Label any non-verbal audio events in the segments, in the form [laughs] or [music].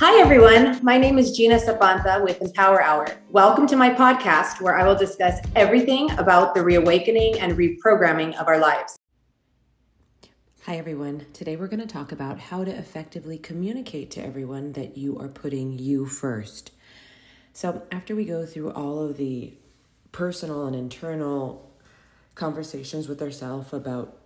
Hi, everyone. My name is Gina Zapanta with Empower Hour. Welcome to my podcast where I will discuss everything about the reawakening and reprogramming of our lives. Hi, everyone. Today we're going to talk about how to effectively communicate to everyone that you are putting you first. So, after we go through all of the personal and internal conversations with ourselves about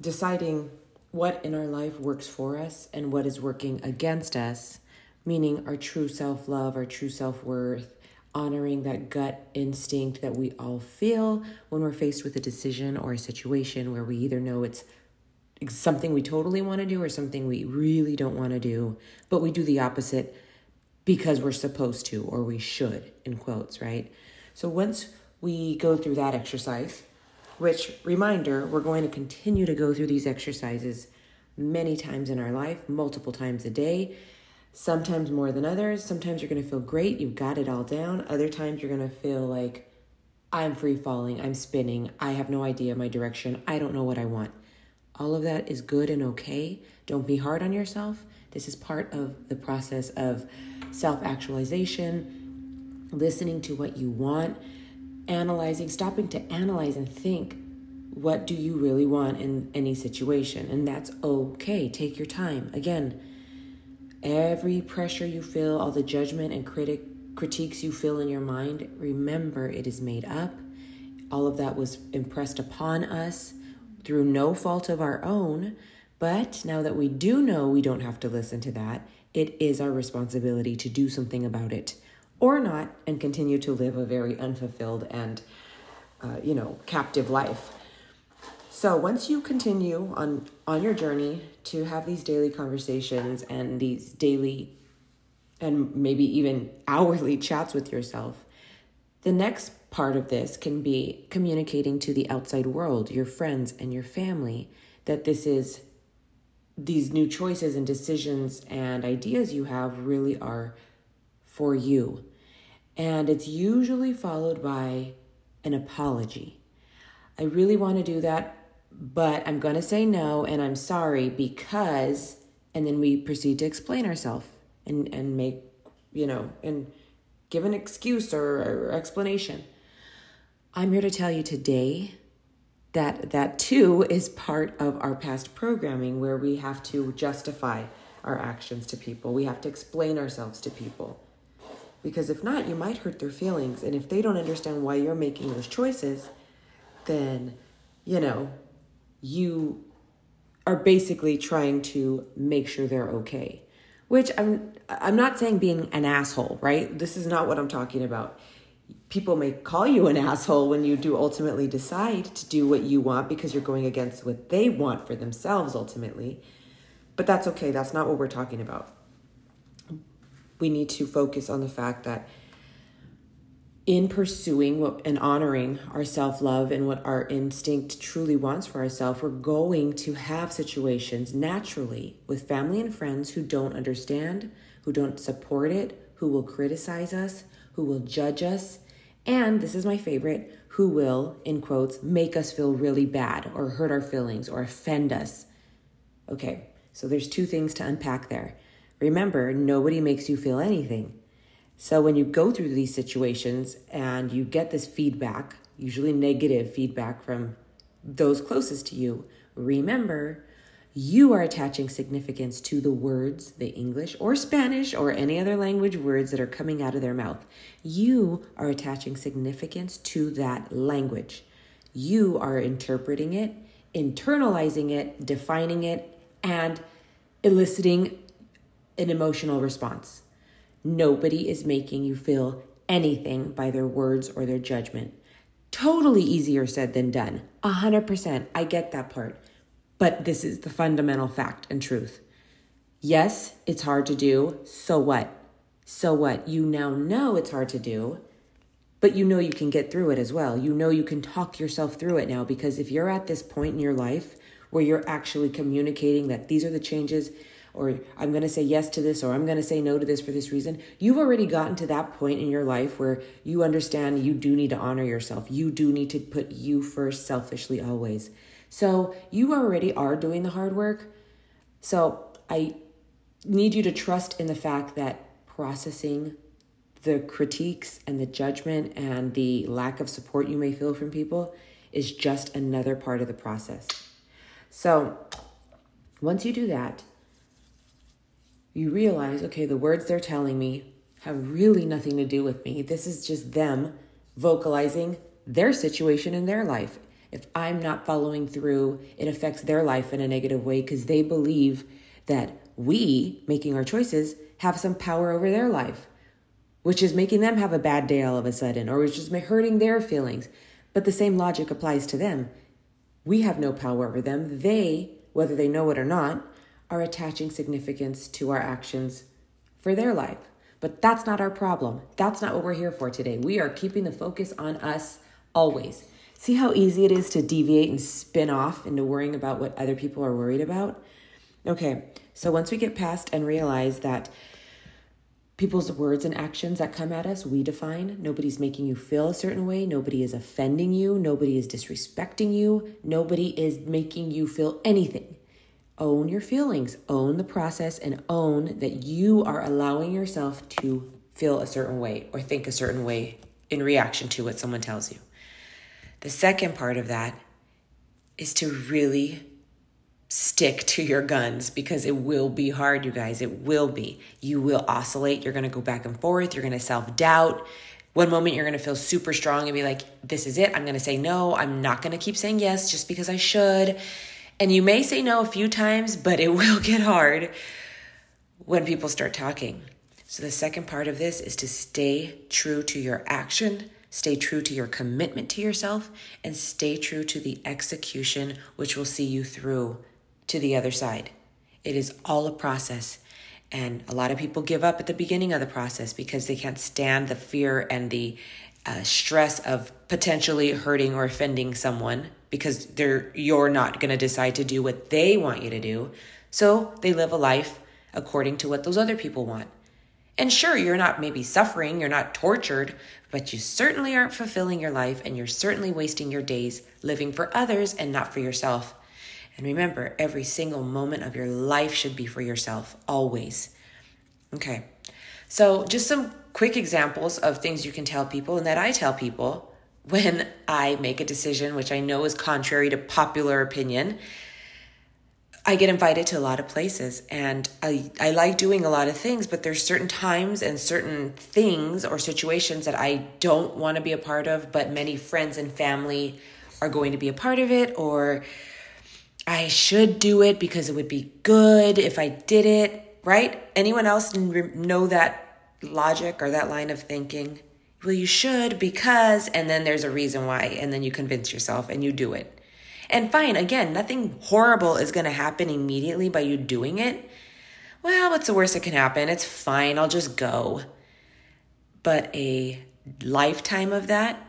deciding what in our life works for us and what is working against us, meaning our true self love, our true self worth, honoring that gut instinct that we all feel when we're faced with a decision or a situation where we either know it's something we totally want to do or something we really don't want to do, but we do the opposite because we're supposed to or we should, in quotes, right? So once we go through that exercise, which, reminder, we're going to continue to go through these exercises many times in our life, multiple times a day, sometimes more than others. Sometimes you're going to feel great, you've got it all down. Other times you're going to feel like, I'm free falling, I'm spinning, I have no idea my direction, I don't know what I want. All of that is good and okay. Don't be hard on yourself. This is part of the process of self actualization, listening to what you want analyzing, stopping to analyze and think what do you really want in any situation? And that's okay. Take your time. Again, every pressure you feel, all the judgment and critic critiques you feel in your mind, remember it is made up. All of that was impressed upon us through no fault of our own. But now that we do know we don't have to listen to that, it is our responsibility to do something about it or not and continue to live a very unfulfilled and uh, you know captive life so once you continue on on your journey to have these daily conversations and these daily and maybe even hourly chats with yourself the next part of this can be communicating to the outside world your friends and your family that this is these new choices and decisions and ideas you have really are for you and it's usually followed by an apology. I really want to do that, but I'm going to say no and I'm sorry because, and then we proceed to explain ourselves and, and make, you know, and give an excuse or, or explanation. I'm here to tell you today that that too is part of our past programming where we have to justify our actions to people. We have to explain ourselves to people. Because if not, you might hurt their feelings. And if they don't understand why you're making those choices, then, you know, you are basically trying to make sure they're okay. Which I'm I'm not saying being an asshole, right? This is not what I'm talking about. People may call you an asshole when you do ultimately decide to do what you want because you're going against what they want for themselves ultimately. But that's okay. That's not what we're talking about we need to focus on the fact that in pursuing what, and honoring our self love and what our instinct truly wants for ourselves, we're going to have situations naturally with family and friends who don't understand, who don't support it, who will criticize us, who will judge us, and this is my favorite, who will, in quotes, make us feel really bad or hurt our feelings or offend us. Okay, so there's two things to unpack there. Remember, nobody makes you feel anything. So when you go through these situations and you get this feedback, usually negative feedback from those closest to you, remember you are attaching significance to the words, the English or Spanish or any other language words that are coming out of their mouth. You are attaching significance to that language. You are interpreting it, internalizing it, defining it, and eliciting an emotional response. Nobody is making you feel anything by their words or their judgment. Totally easier said than done. A hundred percent. I get that part. But this is the fundamental fact and truth. Yes, it's hard to do. So what? So what? You now know it's hard to do, but you know you can get through it as well. You know you can talk yourself through it now because if you're at this point in your life where you're actually communicating that these are the changes or I'm going to say yes to this or I'm going to say no to this for this reason. You've already gotten to that point in your life where you understand you do need to honor yourself. You do need to put you first selfishly always. So you already are doing the hard work. So I need you to trust in the fact that processing the critiques and the judgment and the lack of support you may feel from people is just another part of the process. So, once you do that, you realize okay, the words they're telling me have really nothing to do with me. This is just them vocalizing their situation in their life. If I'm not following through, it affects their life in a negative way because they believe that we, making our choices, have some power over their life, which is making them have a bad day all of a sudden, or which is hurting their feelings. But the same logic applies to them. We have no power over them. They, whether they know it or not, are attaching significance to our actions for their life. But that's not our problem. That's not what we're here for today. We are keeping the focus on us always. See how easy it is to deviate and spin off into worrying about what other people are worried about? Okay, so once we get past and realize that people's words and actions that come at us, we define. Nobody's making you feel a certain way. Nobody is offending you. Nobody is disrespecting you. Nobody is making you feel anything. Own your feelings, own the process, and own that you are allowing yourself to feel a certain way or think a certain way in reaction to what someone tells you. The second part of that is to really stick to your guns because it will be hard, you guys. It will be. You will oscillate. You're going to go back and forth. You're going to self doubt. One moment you're going to feel super strong and be like, this is it. I'm going to say no. I'm not going to keep saying yes just because I should. And you may say no a few times, but it [laughs] will get hard when people start talking. So, the second part of this is to stay true to your action, stay true to your commitment to yourself, and stay true to the execution, which will see you through to the other side. It is all a process. And a lot of people give up at the beginning of the process because they can't stand the fear and the uh, stress of potentially hurting or offending someone because they're you're not going to decide to do what they want you to do. So they live a life according to what those other people want. And sure, you're not maybe suffering, you're not tortured, but you certainly aren't fulfilling your life and you're certainly wasting your days living for others and not for yourself. And remember, every single moment of your life should be for yourself, always. Okay, so just some quick examples of things you can tell people and that I tell people when I make a decision, which I know is contrary to popular opinion. I get invited to a lot of places and I, I like doing a lot of things, but there's certain times and certain things or situations that I don't want to be a part of, but many friends and family are going to be a part of it, or I should do it because it would be good if I did it, right? Anyone else know that logic or that line of thinking? Well, you should because, and then there's a reason why, and then you convince yourself and you do it. And fine, again, nothing horrible is going to happen immediately by you doing it. Well, what's the worst that can happen? It's fine, I'll just go. But a lifetime of that,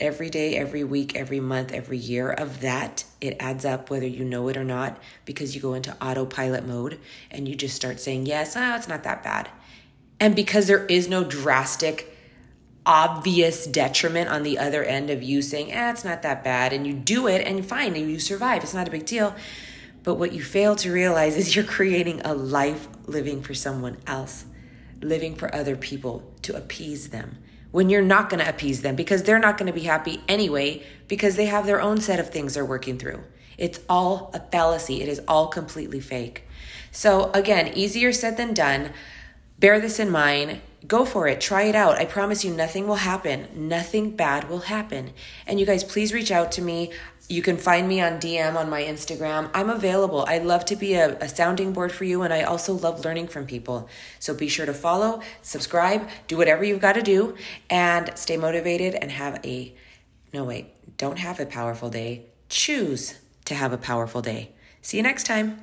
every day, every week, every month, every year of that, it adds up whether you know it or not because you go into autopilot mode and you just start saying, yes, oh, it's not that bad. And because there is no drastic, obvious detriment on the other end of you saying, eh, it's not that bad, and you do it and fine, and you survive, it's not a big deal. But what you fail to realize is [laughs] you're creating a life living for someone else, living for other people to appease them when you're not going to appease them because they're not going to be happy anyway because they have their own set of things they're working through. It's all a fallacy. It is all completely fake. So, again, easier said than done. Bear this in mind. Go for it. Try it out. I promise you, nothing will happen. Nothing bad will happen. And you guys, please reach out to me. You can find me on DM on my Instagram. I'm available. I love to be a, a, sounding board for you, and I also love learning from people. So be sure to follow, subscribe, do whatever you've got to do, and stay motivated and have a no, wait, don't have a powerful day. Choose to have a powerful day. See you next time.